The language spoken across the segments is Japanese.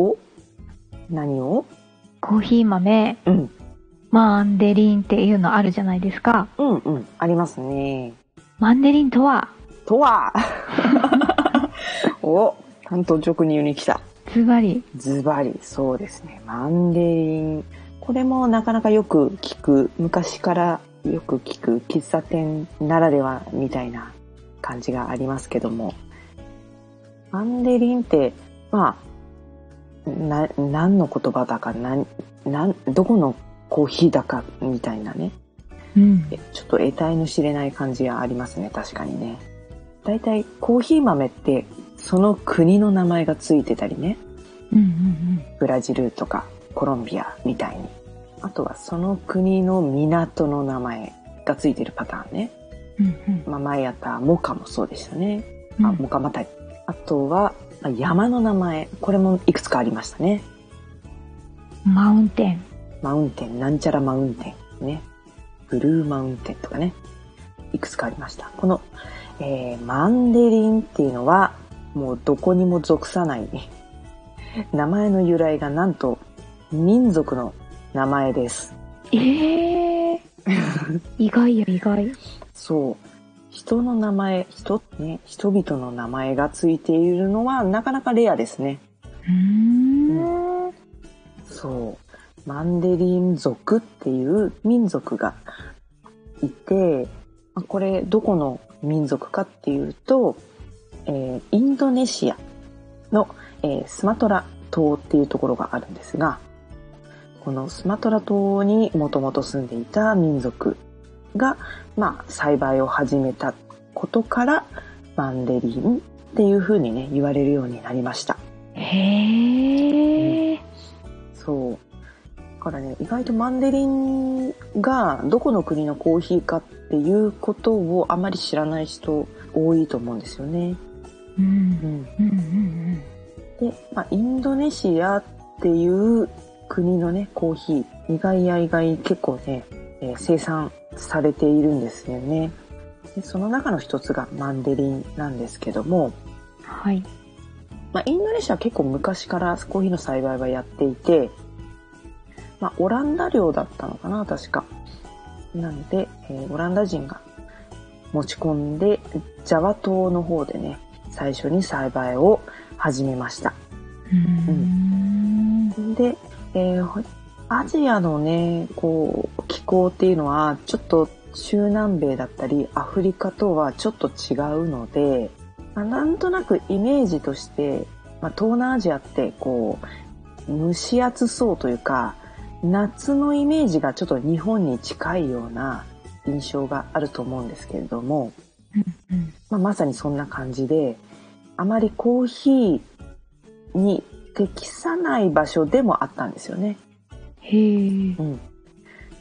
お何を？コーヒー豆、うん。マンデリンっていうのあるじゃないですか。うんうん。ありますね。マンデリンとは、とは お担当直入に来た。ズバリ、ズバリ、そうですね。マンデリン。これもなかなかよく聞く、昔からよく聞く喫茶店ならではみたいな感じがありますけども。マンデリンって、まあ、な、何の言葉だか、どこのコーヒーだかみたいなね。うん。えちょっと得体の知れない感じがありますね、確かにね。だいたいコーヒー豆って、その国の名前がついてたりね。うんうんブラジルとかコロンビアみたいに。あとはその国の港の名前がついてるパターンね。うん。うんまあ、前やったモカもそうでしたね。うん。あ、モカマタリ。あとは、まあ山の名前。これもいくつかありましたね。マウンテン。マウンテン、なんちゃらマウンテン。ね。ブルーマウンテンとかね。いくつかありました。この、えー、マンデリンっていうのは、もうどこにも属さない。名前の由来がなんと、民族の名前です。ええー。意外や意外。そう。人の名前、人、ね、人々の名前がついているのはなかなかレアですね。うーん。そう。マンデリン族っていう民族がいて、まあこれどこの民族かっていうと、えーインドネシアの、えースマトラ島っていうところがあるんですが、このスマトラ島にもともと住んでいた民族が、まあ、栽培を始めたことから、マンデリンっていう風にね、言われるようになりました。へえ。そう。だからね、意外とマンデリンがどこの国のコーヒーかっていうことをあまり知らない人多いと思うんですよね。うん。うん、うんうんで、まあ、インドネシアっていう国のね、コーヒー、意外や意外結構ね、えー生産されているんですよね。でその中の一つがマンデリンなんですけども、うん。はい。まあ、インドネシアは結構昔からコーヒーの栽培はやっていて、まあ、オランダ領だったのかな、確か。なので、えーオランダ人が持ち込んで、ジャワ島の方でね、最初に栽培を始めました。うーん。で、えーほアジアのね、こう、気候っていうのは、ちょっと中南米だったり、アフリカとはちょっと違うので、まあなんとなくイメージとして、まあ、東南アジアって、こう、蒸し暑そうというか、夏のイメージがちょっと日本に近いような印象があると思うんですけれども、うんまあ、まさにそんな感じで、あまりコーヒーに適さない場所でもあったんですよね。へえ。うん。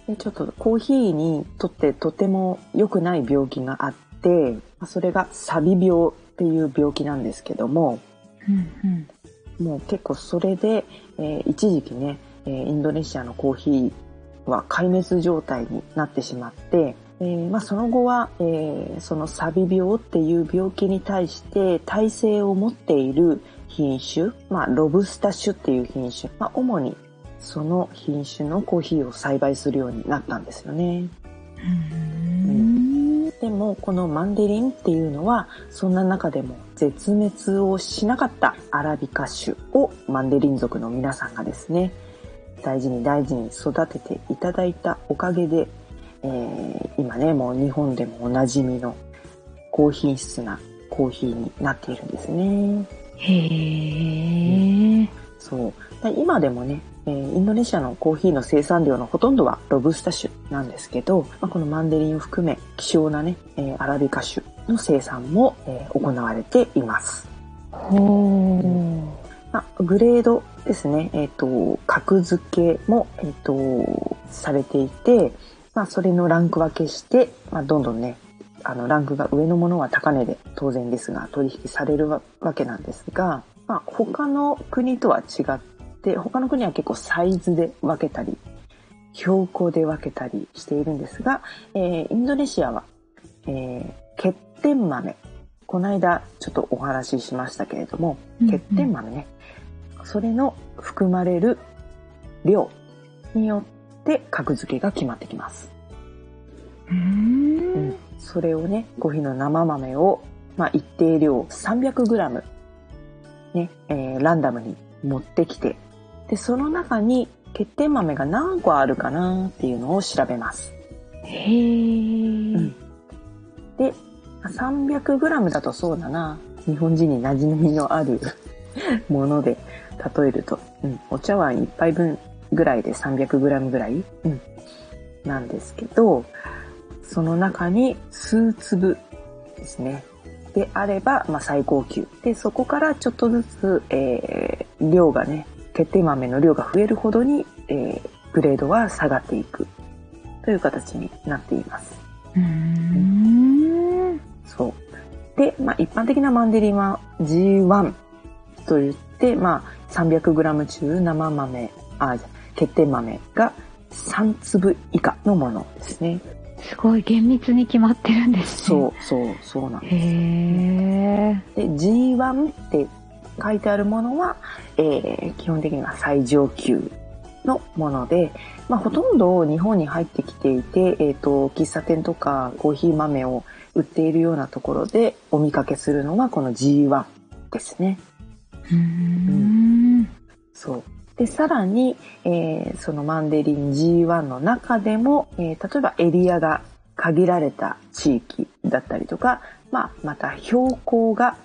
で、ちょっとコーヒーにとってとても良くない病気があって、まあそれがサビ病っていう病気なんですけども、うんうん。もう結構それで、えー一時期ね、えーインドネシアのコーヒーは壊滅状態になってしまって、えーまあ、その後は、えーそのサビ病っていう病気に対して耐性を持っている品種、まあ、ロブスタ種っていう品種、まあ、主にその品種のコーヒーを栽培するようになったんですよね。うん。でもこのマンデリンっていうのはそんな中でも絶滅をしなかったアラビカ種をマンデリン族の皆さんがですね大事に大事に育てていただいたおかげでえー今ね、もう日本でもおなじみの高品質なコーヒーになっているんですね。へえ。そう。で今でもね、えーインドネシアのコーヒーの生産量のほとんどはロブスタ種なんですけど、まあ、このマンデリンを含め希少なね、えーアラビカ種の生産も、えー行われています。ほまあ、グレードですね、えっ、と、格付けも、えっ、と、されていて、まあ、それのランク分けして、まあ、どんどんね、あの、ランクが上のものは高値で当然ですが、取引されるわわけなんですが、まあ、他の国とは違って、他の国は結構サイズで分けたり、標高で分けたりしているんですが、えーインドネシアは、えー欠点豆。この間ちょっとお話ししましたけれども、うんうん欠点豆ね。それの含まれる量によって格付けが決まってきます。う。うん。それをね、コーヒーの生豆を、まあ、一定量 300g、ね、えーランダムに持ってきて、で、その中に欠点豆が何個あるかなっていうのを調べます。へえ。で、300g だとそうだな。日本人に馴染みのある もので例えると、うん、お茶碗1杯分ぐらいで 300g ぐらい、うん、なんですけど、その中に数粒ですね。であれば、まあ、最高級。で、そこからちょっとずつ、えー量がね、決定豆の量が増えるほどに、えーグレードは下がっていくという形になっています。うーん。そう。で、まあ、一般的なマンデリンは G1 と言って、まあ、300g 中生豆、あ、欠点豆が3粒以下のものですね。すごい厳密に決まってるんですね。そう、そう、そうなんへです。え。で、G1 って書いてあるものは、えー基本的には最上級のもので、まあ、ほとんど日本に入ってきていて、えっ、と、喫茶店とかコーヒー豆を売っているようなところでお見かけするのがこの G1 ですね。うーん。そう。で、さらに、えーそのマンデリン G1 の中でも、えー例えばエリアが限られた地域だったりとか、まあ、また標高が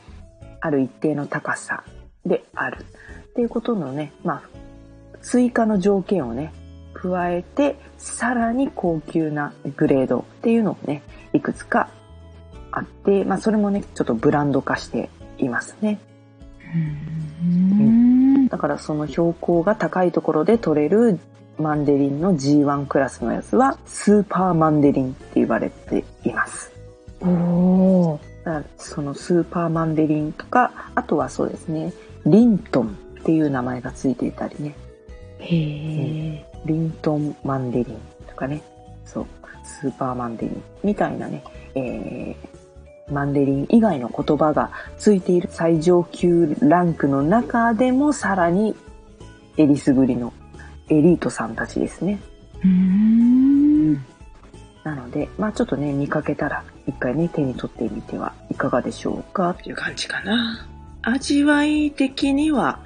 ある一定の高さであるっていうことのね、まあ、追加の条件をね、加えて、さらに高級なグレードっていうのをね、いくつかあって、まあ、それもね、ちょっとブランド化していますね。だからその標高が高いところで取れるマンデリンの G1 クラスのやつはスーパーマンデリンって言われています。おそのスーパーマンデリンとか、あとはそうですね、リントンっていう名前がついていたりね、へえ。リントンマンデリンとかね、そう、スーパーマンデリンみたいなね、えー、マンデリン以外の言葉がついている最上級ランクの中でもさらにエリスグリのエリートさんたちですね。うーん。なので、まあちょっとね、見かけたら一回ね、手に取ってみてはいかがでしょうかっていう感じかな。味わい的には、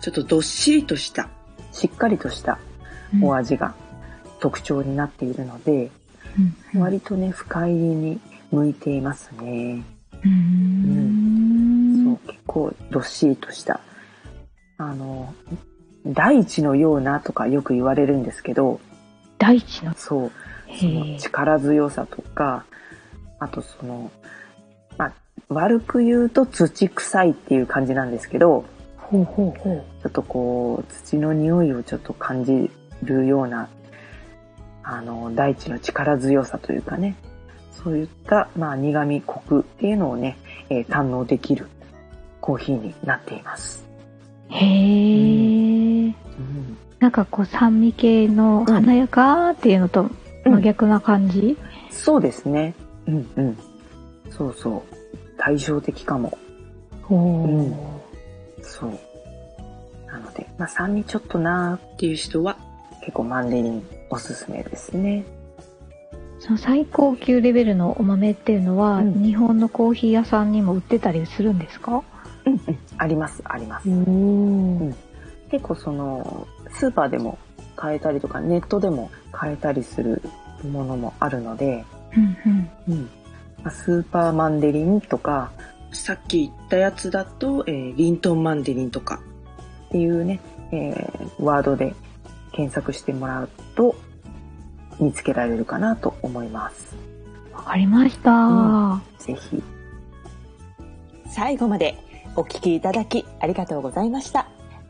ちょっとどっしりとした、しっかりとしたお味が特徴になっているので、うん。割とね、深入りに向いていますね。うーん。そう、結構どっしりとした。あの、大地のようなとかよく言われるんですけど、大地の？そう、その。力強さとか、あとその、まあ、悪く言うと土臭いっていう感じなんですけど、ほうほうほう。ちょっとこう、土の匂いをちょっと感じるような、あの、大地の力強さというかね、そういった、まあ、苦味、コクっていうのをね、えー堪能できるコーヒーになっています。へえ。うん、なんかこう酸味系の華やかっていうのと真逆な感じ、そうですね。うんうん。そうそう。対照的かも。おうんーそう。なので、まあ、酸味ちょっとなーっていう人は、結構マンデリンおすすめですね。その最高級レベルのお豆っていうのは、うん日本のコーヒー屋さんにも売ってたりするんですか？うんうん。あります、あります。お結構その、スーパーでも買えたりとか、ネットでも買えたりするものもあるので、うんうん。うんまあスーパーマンデリンとかさっき言ったやつだと、えーリントンマンデリンとか。っていうね、えーワードで検索してもらうと見つけられるかなと思います。わかりました。うんぜひ。最後までお聞きいただきありがとうございました。